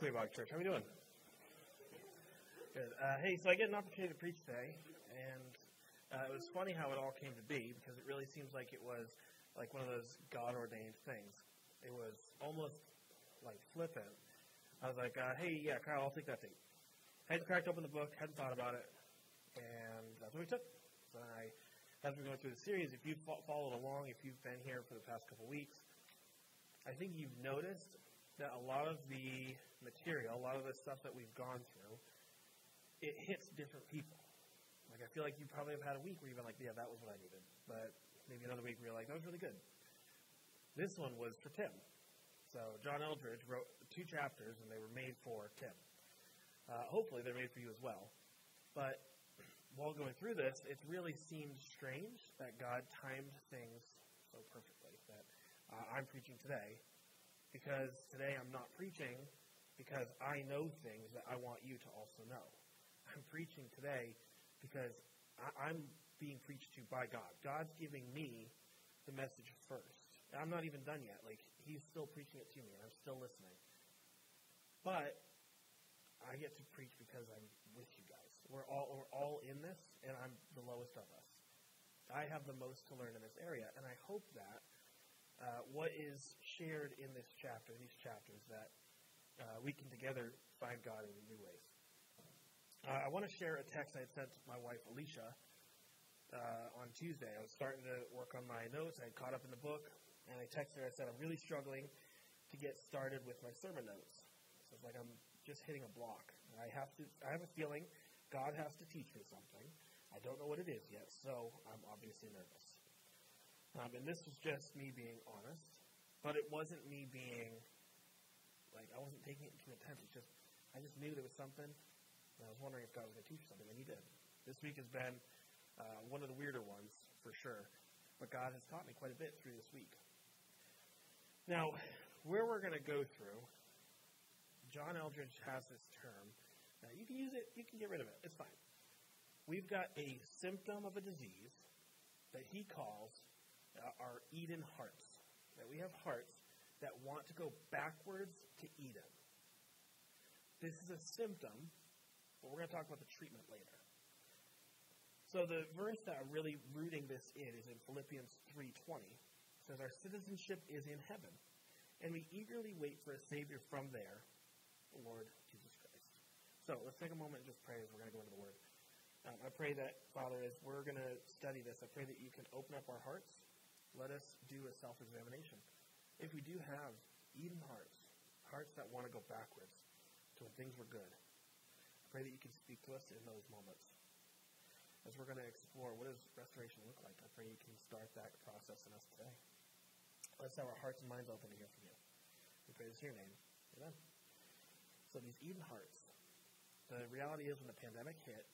Good Church. How are we doing? Good. Uh, hey, so I get an opportunity to preach today, and uh, it was funny how it all came to be because it really seems like it was like one of those God ordained things. It was almost like flippant. I was like, uh, hey, yeah, Kyle, I'll take that date. Hadn't cracked open the book, hadn't thought about it, and that's what we took. So I, as we're going through the series, if you've fo- followed along, if you've been here for the past couple weeks, I think you've noticed that a lot of the material, a lot of the stuff that we've gone through, it hits different people. Like I feel like you probably have had a week where you've been like, yeah, that was what I needed. But maybe another week where you're like, that was really good. This one was for Tim. So John Eldredge wrote two chapters, and they were made for Tim. Uh, hopefully, they're made for you as well. But while going through this, it really seemed strange that God timed things so perfectly that uh, I'm preaching today because today I'm not preaching because I know things that I want you to also know. I'm preaching today because I, am being preached to by God. God's giving me the message first. I'm not even done yet. Like He's still preaching it to me, and I'm still listening. But I get to preach because I'm with you guys. We're all we're all in this, and I'm the lowest of us. I have the most to learn in this area, and I hope that uh, what is shared in this chapter, these chapters, that uh, we can together find God in new ways. Uh, I want to share a text I had sent my wife Alicia uh, on Tuesday. I was starting to work on my notes. I had caught up in the book, and I texted her. I said, I'm really struggling to get started with my sermon notes. So it's like I'm just hitting a block. I have to. I have a feeling God has to teach me something. I don't know what it is yet, so I'm obviously nervous. Um, and this was just me being honest, but it wasn't me being like I wasn't taking it too intense. It's just I just knew there was something, and I was wondering if God was going to teach something, and He did. This week has been uh, one of the weirder ones for sure, but God has taught me quite a bit through this week. Now, where we're going to go through, John Eldredge has this term. Now, you can use it, you can get rid of it. It's fine. We've got a symptom of a disease that he calls uh, are Eden hearts. That we have hearts that want to go backwards to Eden. This is a symptom, but we're going to talk about the treatment later. So the verse that I'm really rooting this in is in Philippians 3:20. It says our citizenship is in heaven, and we eagerly wait for a savior from there, the Lord Jesus Christ. So let's take a moment and just pray as we're going to go into the word. Um, I pray that, Father, as we're going to study this, I pray that you can open up our hearts let us do a self examination. If we do have Eden hearts, hearts that want to go backwards to when things were good, I pray that you can speak to us in those moments. As we're going to explore what does restoration look like, I pray you can start that process in us today. Let's have our hearts and minds open to hear from you. We pray this in your name. Amen. So these Eden hearts, the reality is when the pandemic hit,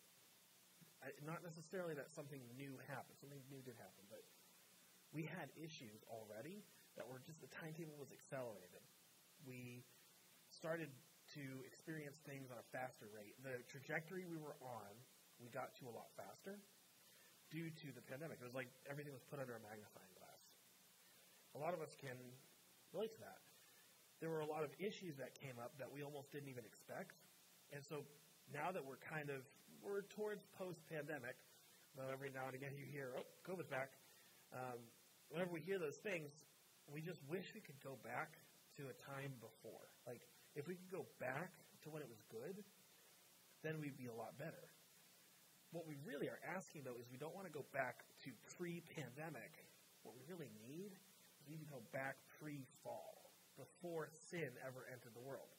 not necessarily that something new happened. Something new did happen, but we had issues already that were just the timetable was accelerated. We started to experience things on a faster rate. The trajectory we were on, we got to a lot faster due to the pandemic. It was like everything was put under a magnifying glass. A lot of us can relate to that. There were a lot of issues that came up that we almost didn't even expect. And so now that we're kind of we're towards post pandemic, though every now and again you hear, oh, COVID's back. Um, whenever we hear those things, we just wish we could go back to a time before. Like, if we could go back to when it was good, then we'd be a lot better. What we really are asking, though, is we don't want to go back to pre pandemic. What we really need is we need to go back pre fall, before sin ever entered the world.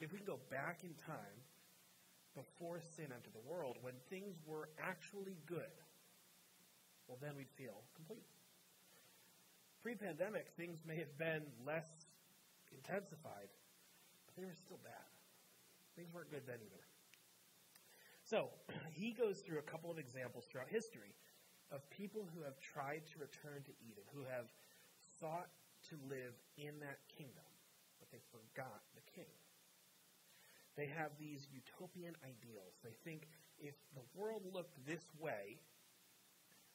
If we can go back in time before sin entered the world, when things were actually good, well, then we'd feel complete pre-pandemic, things may have been less intensified, but they were still bad. Things weren't good then either. So, he goes through a couple of examples throughout history of people who have tried to return to Eden, who have sought to live in that kingdom, but they forgot the king. They have these utopian ideals. They think if the world looked this way,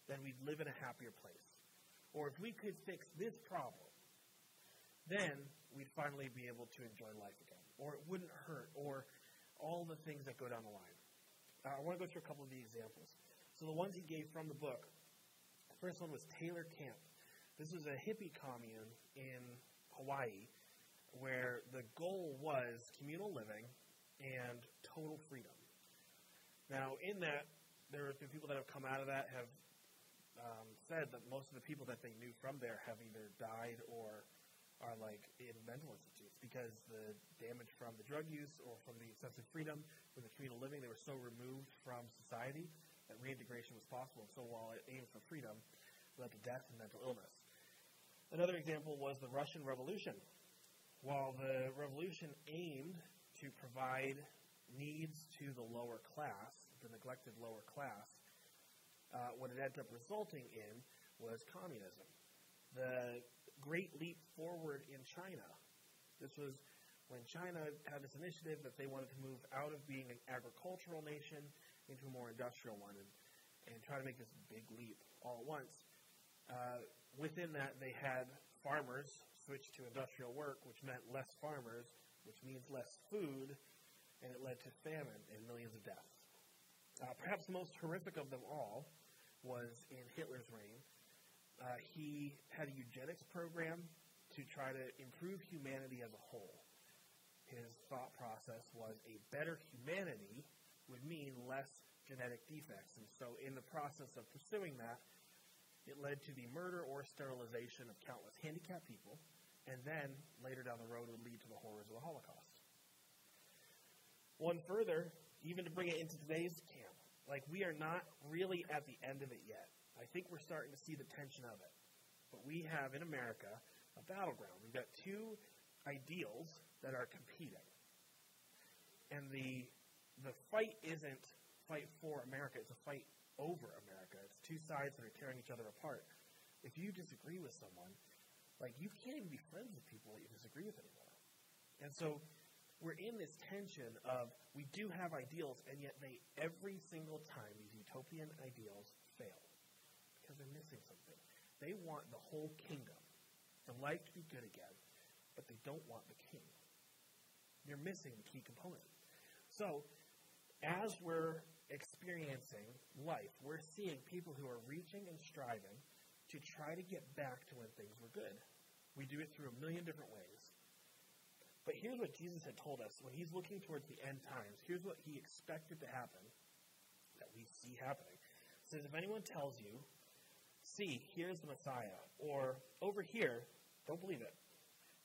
then we'd live in a happier place. Or if we could fix this problem, then we'd finally be able to enjoy life again. Or it wouldn't hurt, or all the things that go down the line. Uh, I want to go through a couple of the examples. So the ones he gave from the book. The first one was Taylor Camp. This was a hippie commune in Hawaii where the goal was communal living and total freedom. Now, in that, there have been people that have come out of that have um, said that most of the people that they knew from there have either died or are like in mental institutes because the damage from the drug use or from the excessive freedom from the communal living, they were so removed from society that reintegration was possible. So while it aimed for freedom, it led to death and mental illness. Another example was the Russian Revolution. While the revolution aimed to provide needs to the lower class, the neglected lower class, uh, what it ended up resulting in was communism. The great leap forward in China. This was when China had this initiative that they wanted to move out of being an agricultural nation into a more industrial one and, and try to make this big leap all at once. Uh, within that, they had farmers switch to industrial work, which meant less farmers, which means less food, and it led to famine and millions of deaths. Uh, perhaps the most horrific of them all was in Hitler's reign. Uh, he had a eugenics program to try to improve humanity as a whole. His thought process was a better humanity would mean less genetic defects. And so, in the process of pursuing that, it led to the murder or sterilization of countless handicapped people, and then later down the road would lead to the horrors of the Holocaust. One further, even to bring it into today's camp, like we are not really at the end of it yet. I think we're starting to see the tension of it. But we have in America a battleground. We've got two ideals that are competing. And the the fight isn't fight for America, it's a fight over America. It's two sides that are tearing each other apart. If you disagree with someone, like you can't even be friends with people that you disagree with anymore. And so we're in this tension of we do have ideals, and yet they every single time these utopian ideals fail because they're missing something. They want the whole kingdom, the life to be good again, but they don't want the king. They're missing the key component. So, as we're experiencing life, we're seeing people who are reaching and striving to try to get back to when things were good. We do it through a million different ways. But here's what Jesus had told us when he's looking towards the end times. Here's what he expected to happen that we see happening. It says, If anyone tells you, see, here's the Messiah, or over here, don't believe it.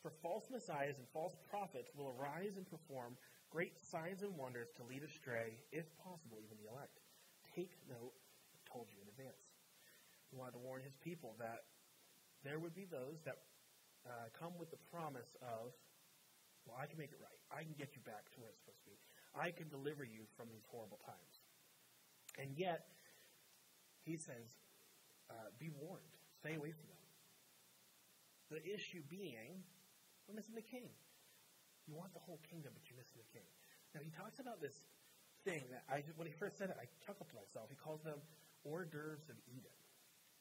For false messiahs and false prophets will arise and perform great signs and wonders to lead astray, if possible, even the elect. Take note, I told you in advance. He wanted to warn his people that there would be those that uh, come with the promise of, well, I can make it right. I can get you back to where it's supposed to be. I can deliver you from these horrible times. And yet, he says, uh, be warned. Stay away from them. The issue being, we're missing the king. You want the whole kingdom, but you're missing the king. Now, he talks about this thing that I, when he first said it, I chuckled to myself. He calls them hors d'oeuvres of Eden.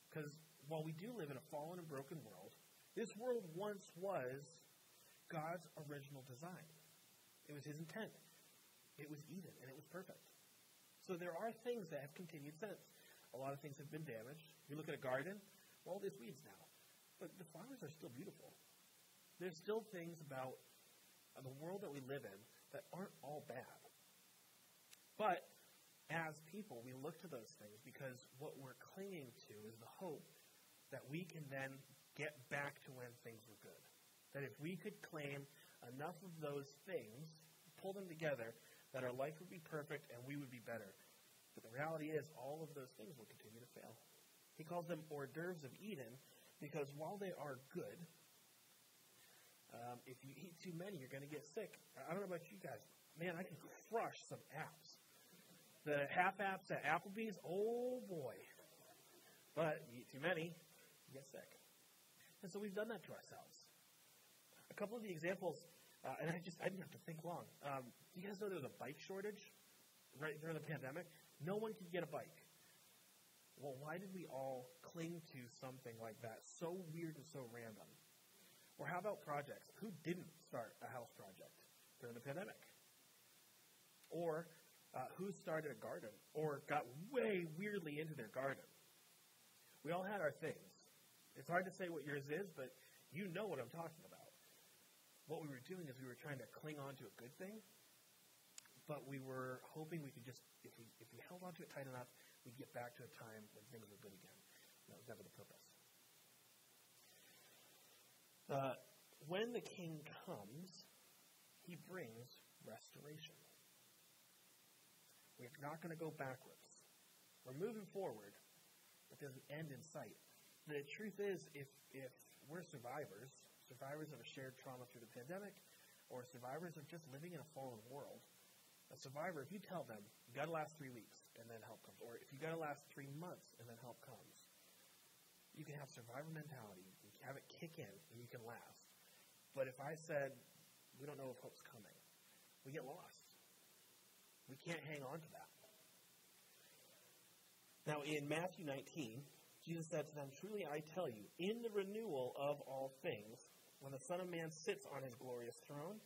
Because while we do live in a fallen and broken world, this world once was God's original design. It was his intent. It was Eden, and it was perfect. So there are things that have continued since. A lot of things have been damaged. You look at a garden, well, there's weeds now. But the flowers are still beautiful. There's still things about uh, the world that we live in that aren't all bad. But as people, we look to those things because what we're clinging to is the hope that we can then get back to when things were good. That if we could claim enough of those things, pull them together, that our life would be perfect and we would be better. But the reality is, all of those things will continue to fail. He calls them hors d'oeuvres of Eden because while they are good, Um, if you eat too many, you're going to get sick. I don't know about you guys. Man, I can crush some apps. The half apps at Applebee's, oh boy. But you eat too many, you get sick. And so we've done that to ourselves. Couple of the examples, uh, and I just I didn't have to think long. Um, do you guys know there was a bike shortage right during the pandemic? No one could get a bike. Well, why did we all cling to something like that? So weird and so random. Or how about projects? Who didn't start a house project during the pandemic? Or uh, who started a garden or got way weirdly into their garden? We all had our things. It's hard to say what yours is, but you know what I'm talking about. What we were doing is we were trying to cling on to a good thing, but we were hoping we could just, if we, if we held on to it tight enough, we'd get back to a time when things were good again. that was never the purpose. Uh, when the king comes, he brings restoration. We're not going to go backwards. We're moving forward, but there's an end in sight. The truth is, if, if we're survivors, survivors of a shared trauma through the pandemic, or survivors of just living in a fallen world, a survivor, if you tell them, you got to last three weeks and then help comes, or if you got to last three months and then help comes, you can have survivor mentality, you can have it kick in, and you can last. But if I said, we don't know if hope's coming, we get lost. We can't hang on to that. Now, in Matthew 19, Jesus said to them, Truly I tell you, in the renewal of all things, when the Son of Man sits on his glorious throne,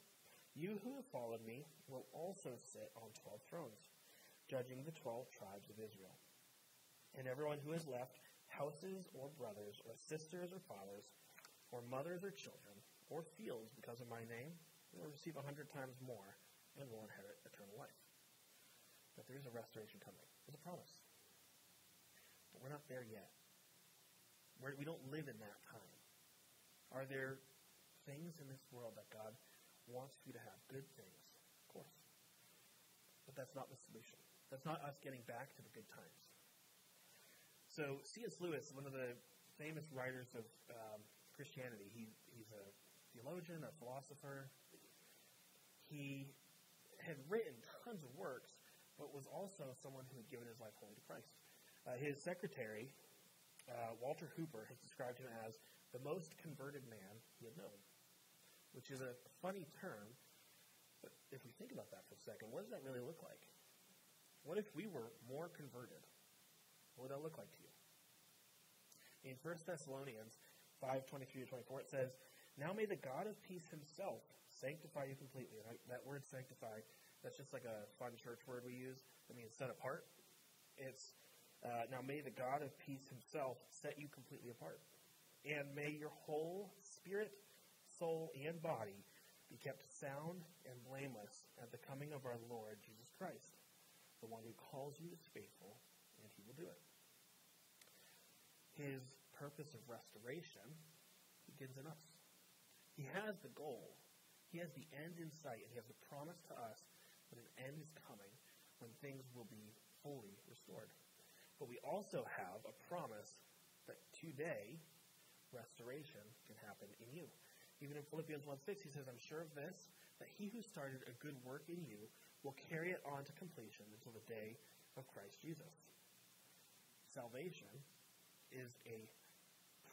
you who have followed me will also sit on twelve thrones, judging the twelve tribes of Israel. And everyone who has left houses or brothers or sisters or fathers or mothers or children or fields because of my name will receive a hundred times more and will inherit eternal life. But there is a restoration coming. There's a promise. But we're not there yet. We're, we don't live in that time. Are there things in this world that God wants you to have good things, of course. But that's not the solution. That's not us getting back to the good times. So C.S. Lewis, one of the famous writers of um, Christianity, he, he's a theologian, a philosopher. He had written tons of works, but was also someone who had given his life wholly to Christ. Uh, his secretary, uh, Walter Hooper, has described him as the most converted man he had known which is a funny term. But if we think about that for a second, what does that really look like? What if we were more converted? What would that look like to you? In 1 Thessalonians 5 23 to 24, it says, Now may the God of peace himself sanctify you completely. And that word sanctify, that's just like a fun church word we use. It means set apart. It's, uh, now may the God of peace himself set you completely apart. And may your whole spirit, soul, and body be kept sound and blameless at the coming of our Lord Jesus Christ. The one who calls you is faithful, and he will do it. His purpose of restoration begins in us. He has the goal, he has the end in sight, and he has the promise to us that an end is coming when things will be fully restored. But we also have a promise that today restoration can happen in you. Even in Philippians 1 6, he says, I'm sure of this, that he who started a good work in you will carry it on to completion until the day of Christ Jesus. Salvation is a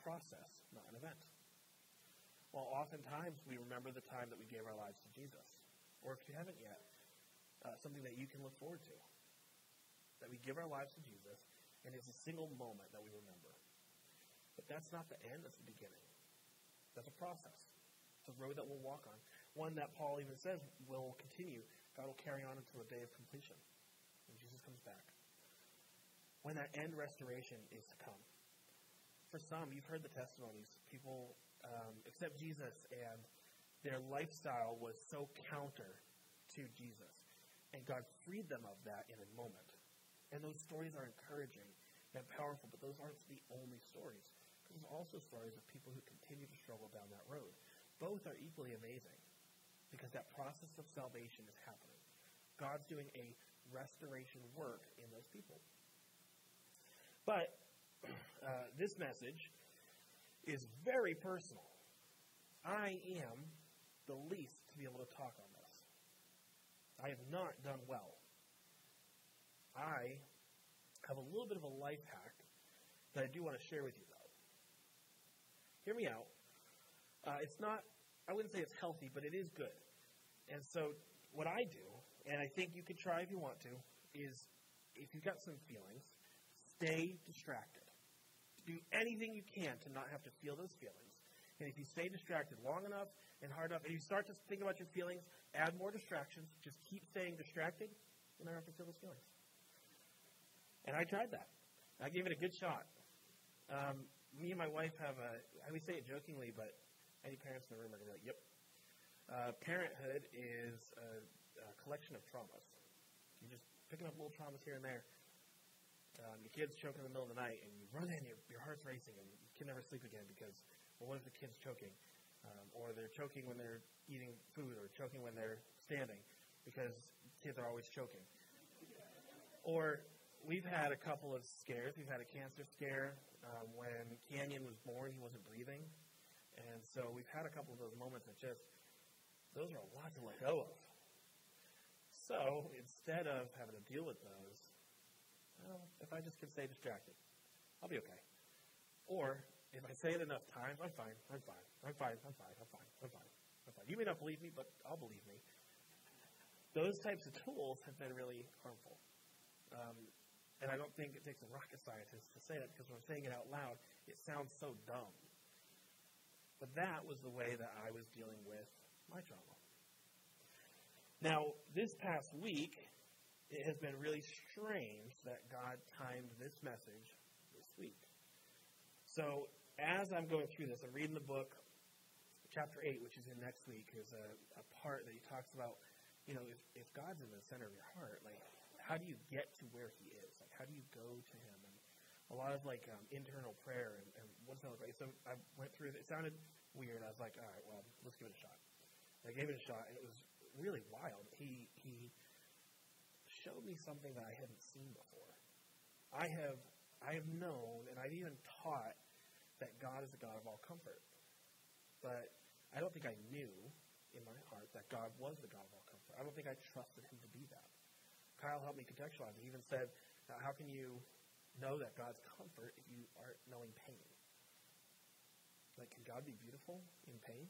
process, not an event. While oftentimes we remember the time that we gave our lives to Jesus, or if you haven't yet, uh, something that you can look forward to. That we give our lives to Jesus, and it's a single moment that we remember. But that's not the end, that's the beginning. That's a process the road that we'll walk on. One that Paul even says will continue. God will carry on until the day of completion when Jesus comes back. When that end restoration is to come. For some, you've heard the testimonies. People um, accept Jesus, and their lifestyle was so counter to Jesus. And God freed them of that in a moment. And those stories are encouraging and powerful, but those aren't the only stories. There's also stories of people who continue to struggle down that road both are equally amazing because that process of salvation is happening. God's doing a restoration work in those people. But uh, this message is very personal. I am the least to be able to talk on this. I have not done well. I have a little bit of a life hack that I do want to share with you, though. Hear me out. Uh, it's not, I wouldn't say it's healthy, but it is good. And so, what I do, and I think you could try if you want to, is if you've got some feelings, stay distracted. Do anything you can to not have to feel those feelings. And if you stay distracted long enough and hard enough, and you start to think about your feelings, add more distractions, just keep staying distracted, you never have to feel those feelings. And I tried that. I gave it a good shot. Um, me and my wife have a, I would say it jokingly, but any parents in the room are going to be like, yep. Uh, parenthood is a, a collection of traumas. You're just picking up little traumas here and there. Um, your kid's choking in the middle of the night, and you run in, your, your heart's racing, and you can never sleep again because, well, what if the kid's choking? Um, or they're choking when they're eating food, or choking when they're standing, because kids are always choking. Or we've had a couple of scares. We've had a cancer scare. Um, when Canyon was born, he wasn't breathing. And so we've had a couple of those moments that just, those are a lot to let go of. So instead of having to deal with those, well, if I just can stay distracted, I'll be okay. Or if I say it enough times, I'm fine, I'm fine, I'm fine, I'm fine, I'm fine, I'm fine, I'm fine. You may not believe me, but I'll believe me. Those types of tools have been really harmful. Um, and I don't think it takes a rocket scientist to say that because when I'm saying it out loud, it sounds so dumb. But that was the way that I was dealing with my trauma. Now, this past week, it has been really strange that God timed this message this week. So, as I'm going through this, I'm reading the book, chapter 8, which is in next week, is a, a part that he talks about, you know, if, if God's in the center of your heart, like, how do you get to where he is? Like, how do you go to him? And a lot of, like, um, internal prayer and, and what does that look like? So I went through it. Sounded weird. I was like, all right, well, let's give it a shot. I gave it a shot, and it was really wild. He, he, showed me something that I hadn't seen before. I have, I have known, and I've even taught that God is the God of all comfort. But I don't think I knew in my heart that God was the God of all comfort. I don't think I trusted him to be that. Kyle helped me contextualize. He even said, how can you know that God's comfort if you aren't knowing pain? Like, can God be beautiful in pain?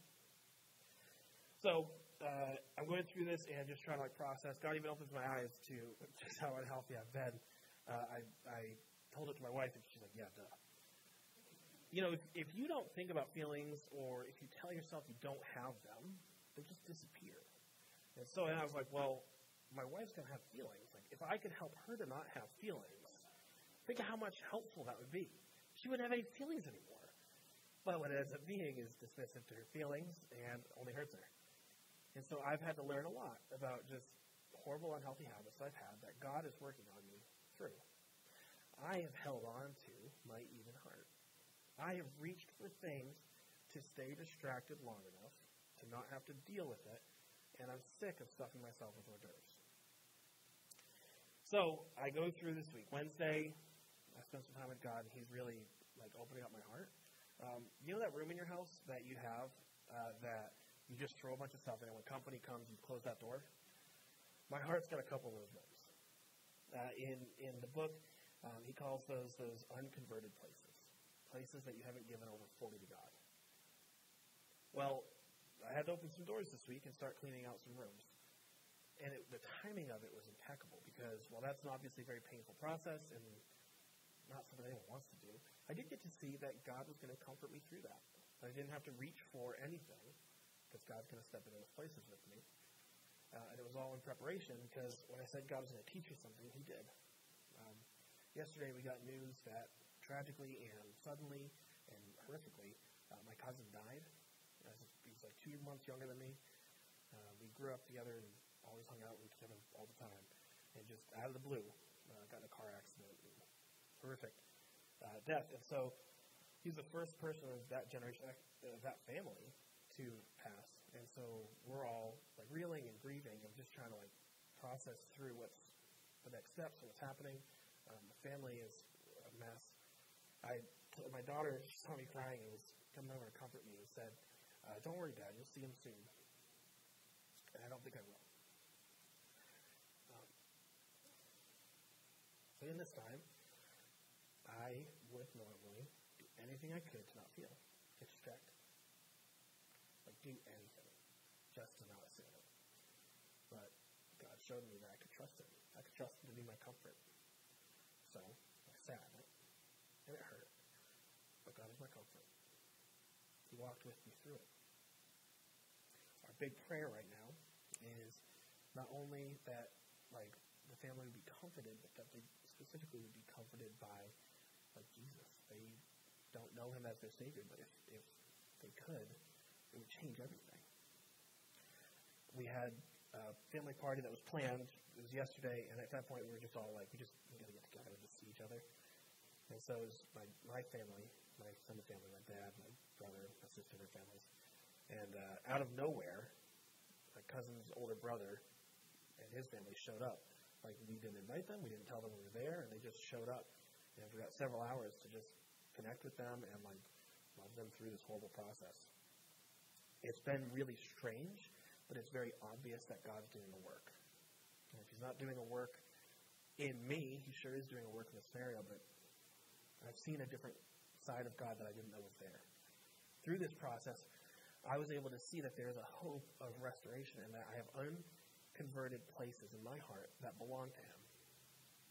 So uh, I'm going through this and just trying to like process. God even opens my eyes to just how unhealthy I've been. Uh, I, I told it to my wife, and she's like, "Yeah, duh." You know, if, if you don't think about feelings, or if you tell yourself you don't have them, they just disappear. And so and I was like, well, my wife's gonna have feelings. Like, if I could help her to not have feelings, think of how much helpful that would be. She wouldn't have any feelings anymore. But what it ends up being is dismissive to her feelings and only hurts her. And so I've had to learn a lot about just horrible, unhealthy habits I've had that God is working on me through. I have held on to my Eden heart. I have reached for things to stay distracted long enough to not have to deal with it, and I'm sick of stuffing myself with hors d'oeuvres. So I go through this week. Wednesday, I spent some time with God, and He's really like opening up my heart. Um, you know that room in your house that you have uh, that you just throw a bunch of stuff in, and when company comes, you close that door. My heart's got a couple of those rooms. Uh, in in the book, um, he calls those those unconverted places, places that you haven't given over fully to God. Well, I had to open some doors this week and start cleaning out some rooms, and it, the timing of it was impeccable because while that's an obviously very painful process and not something anyone wants to do, I did get to see that God was going to comfort me through that. I didn't have to reach for anything because God's going to step into those places with me. Uh, and it was all in preparation because when I said God was going to teach me something, He did. Um, yesterday we got news that tragically and suddenly and horrifically, uh, my cousin died. He's like two months younger than me. Uh, we grew up together and always hung out with together all the time. And just out of the blue, uh, got in a car accident. Horrific uh, death. And so he's the first person of that generation, of that family, to pass. And so we're all like reeling and grieving and just trying to like process through what's the next steps and what's happening. Um, the family is a mess. I, my daughter, she saw me crying and was coming over to comfort me and said, uh, "Don't worry, Dad. You'll see him soon." and I don't think I will. Um, so in this time, I would normally do anything I could to not feel, get distracted. Like do anything just to not sin it. But God showed me that I could trust Him. I could trust Him to be my comfort. So I sat in it, and it hurt. But God is my comfort. He walked with me through it. Our big prayer right now is not only that like the family would be comforted, but that they specifically would be comforted by like Jesus. They don't know him as their savior, but if, if they could, it would change everything. We had a family party that was planned. It was yesterday, and at that point we were just all like, we just we gotta get together to see each other. And so it was my my family, my extended family, my dad, my brother, my sister, their families. And uh, out of nowhere, my cousin's older brother and his family showed up. Like we didn't invite them, we didn't tell them we were there, and they just showed up. And we got several hours to just connect with them and like love them through this horrible process. It's been really strange, but it's very obvious that God's doing the work. And if He's not doing a work in me, He sure is doing a work in the scenario. But I've seen a different side of God that I didn't know was there. Through this process, I was able to see that there is a hope of restoration and that I have unconverted places in my heart that belong to Him.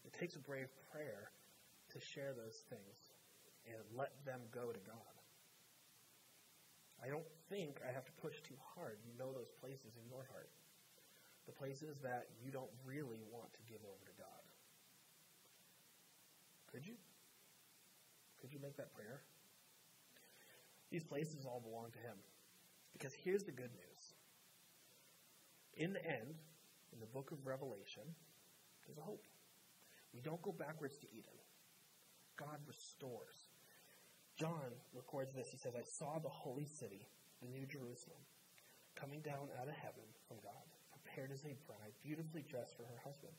It takes a brave prayer to share those things and let them go to God. I don't think I have to push too hard. You know those places in your heart. The places that you don't really want to give over to God. Could you? Could you make that prayer? These places all belong to Him. Because here's the good news. In the end, in the book of Revelation, there's a hope. We don't go backwards to Eden. God restores. John records this. He says, I saw the holy city, the new Jerusalem, coming down out of heaven from God, prepared as a bride, beautifully dressed for her husband.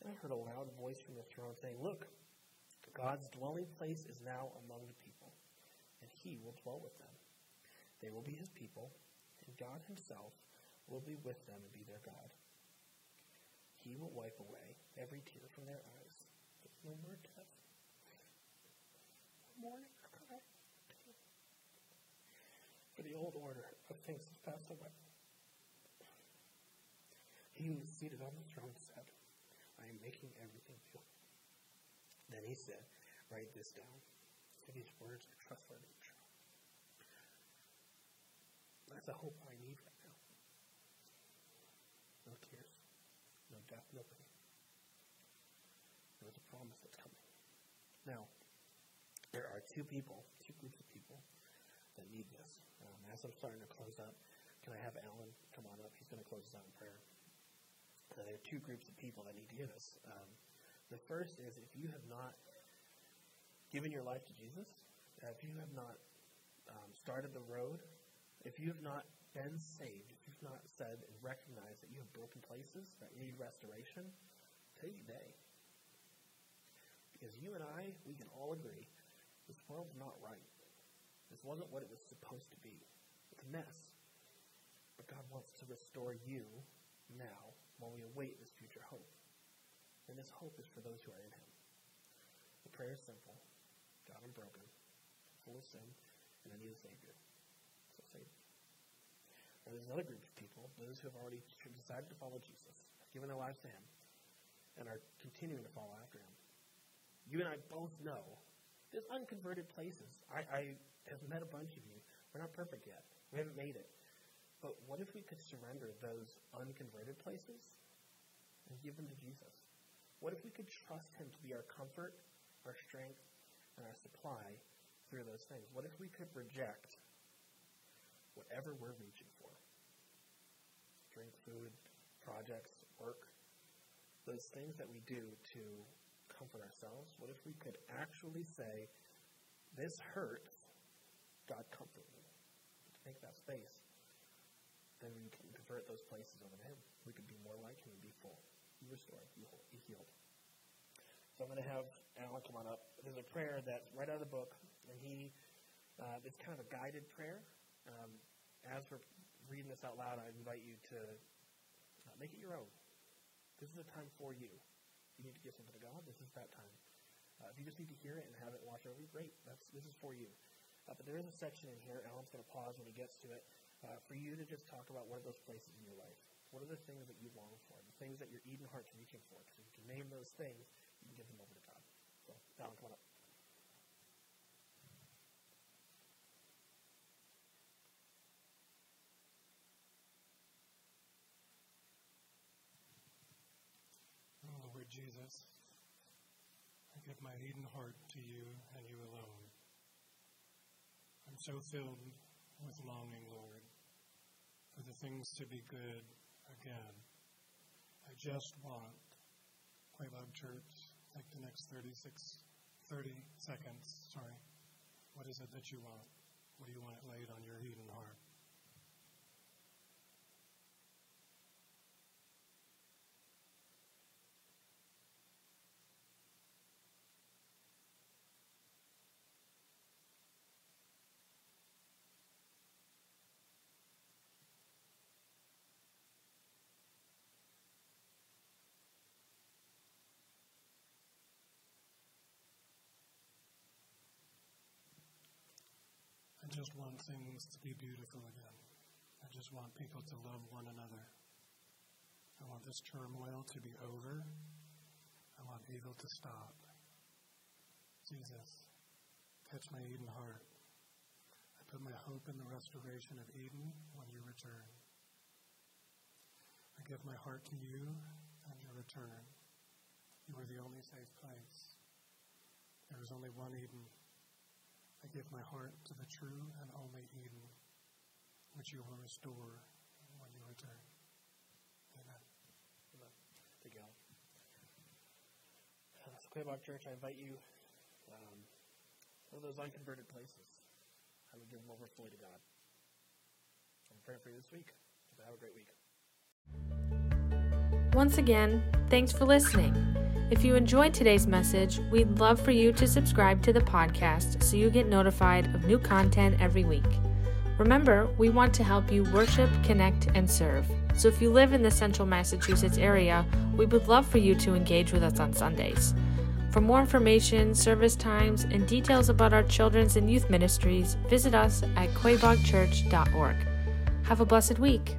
And I heard a loud voice from the throne saying, Look, God's dwelling place is now among the people, and he will dwell with them. They will be his people, and God himself will be with them and be their God. He will wipe away every tear from their eyes. No more death. Mourning or. For the old order of things has passed away. He who is seated on the throne said, I am making everything new. Then he said, Write this down, for these words are trustworthy and true. That's the hope I need right now. No tears, no death, no pain. There's a promise that's coming. Now, there are two people, two groups of people that need this. Um, as I'm starting to close up, can I have Alan come on up? He's going to close us out in prayer. So there are two groups of people that need to hear this. Um, the first is if you have not given your life to Jesus, uh, if you have not um, started the road, if you have not been saved, if you've not said and recognized that you have broken places that need restoration, today. Because you and I, we can all agree, this world's not right. This wasn't what it was supposed to be. It's a mess. But God wants to restore you now while we await this future hope. And this hope is for those who are in Him. The prayer is simple God, I'm broken, full of sin, and I need a Savior. So save me. Now, there's another group of people, those who have already decided to follow Jesus, given their lives to Him, and are continuing to follow after Him. You and I both know there's unconverted places. I, I have met a bunch of you. We're not perfect yet. We haven't made it. But what if we could surrender those unconverted places and give them to Jesus? What if we could trust Him to be our comfort, our strength, and our supply through those things? What if we could reject whatever we're reaching for? Drink, food, projects, work, those things that we do to comfort ourselves. What if we could actually say, This hurts, God comfort me? Make that space, then we can convert those places over to Him. We could be more like Him and be full be restored, be, whole, be healed. So I'm going to have Alan come on up. There's a prayer that's right out of the book, and he, uh, it's kind of a guided prayer. Um, as we're reading this out loud, I invite you to Make it your own. This is a time for you. You need to give something to God. This is that time. Uh, if you just need to hear it and have it wash over you, great. That's this is for you. Uh, but there is a section in here. Alan's going to pause when he gets to it uh, for you to just talk about what are those places in your life. What are the things that you long for? The things that your Eden heart's reaching for. Because if you can name those things, you can give them over to God. So, Alan, come on up. Oh, Lord Jesus, I give my Eden heart to you and you alone. I'm so filled with longing, Lord, for the things to be good again. I just want Quaboag Church, take the next 36, 30 seconds, sorry. What is it that you want? What do you want it laid on your Eden heart? Just want things to be beautiful again. I just want people to love one another. I want this turmoil to be over. I want evil to stop. Jesus, catch my Eden heart. I put my hope in the restoration of Eden when you return. I give my heart to you and your return. You are the only safe place. There is only one Eden. I give my heart to the true and only Eden, which you will restore when you return. Amen. Amen. Uh, Church, I invite you, um, one of those unconverted places, I would give them over fully to God. I'm praying for you this week. Have a great week. Once again, thanks for listening. If you enjoyed today's message, we'd love for you to subscribe to the podcast so you get notified of new content every week. Remember, we want to help you worship, connect, and serve. So if you live in the central Massachusetts area, we would love for you to engage with us on Sundays. For more information, service times, and details about our children's and youth ministries, visit us at quaboagchurch.org. Have a blessed week.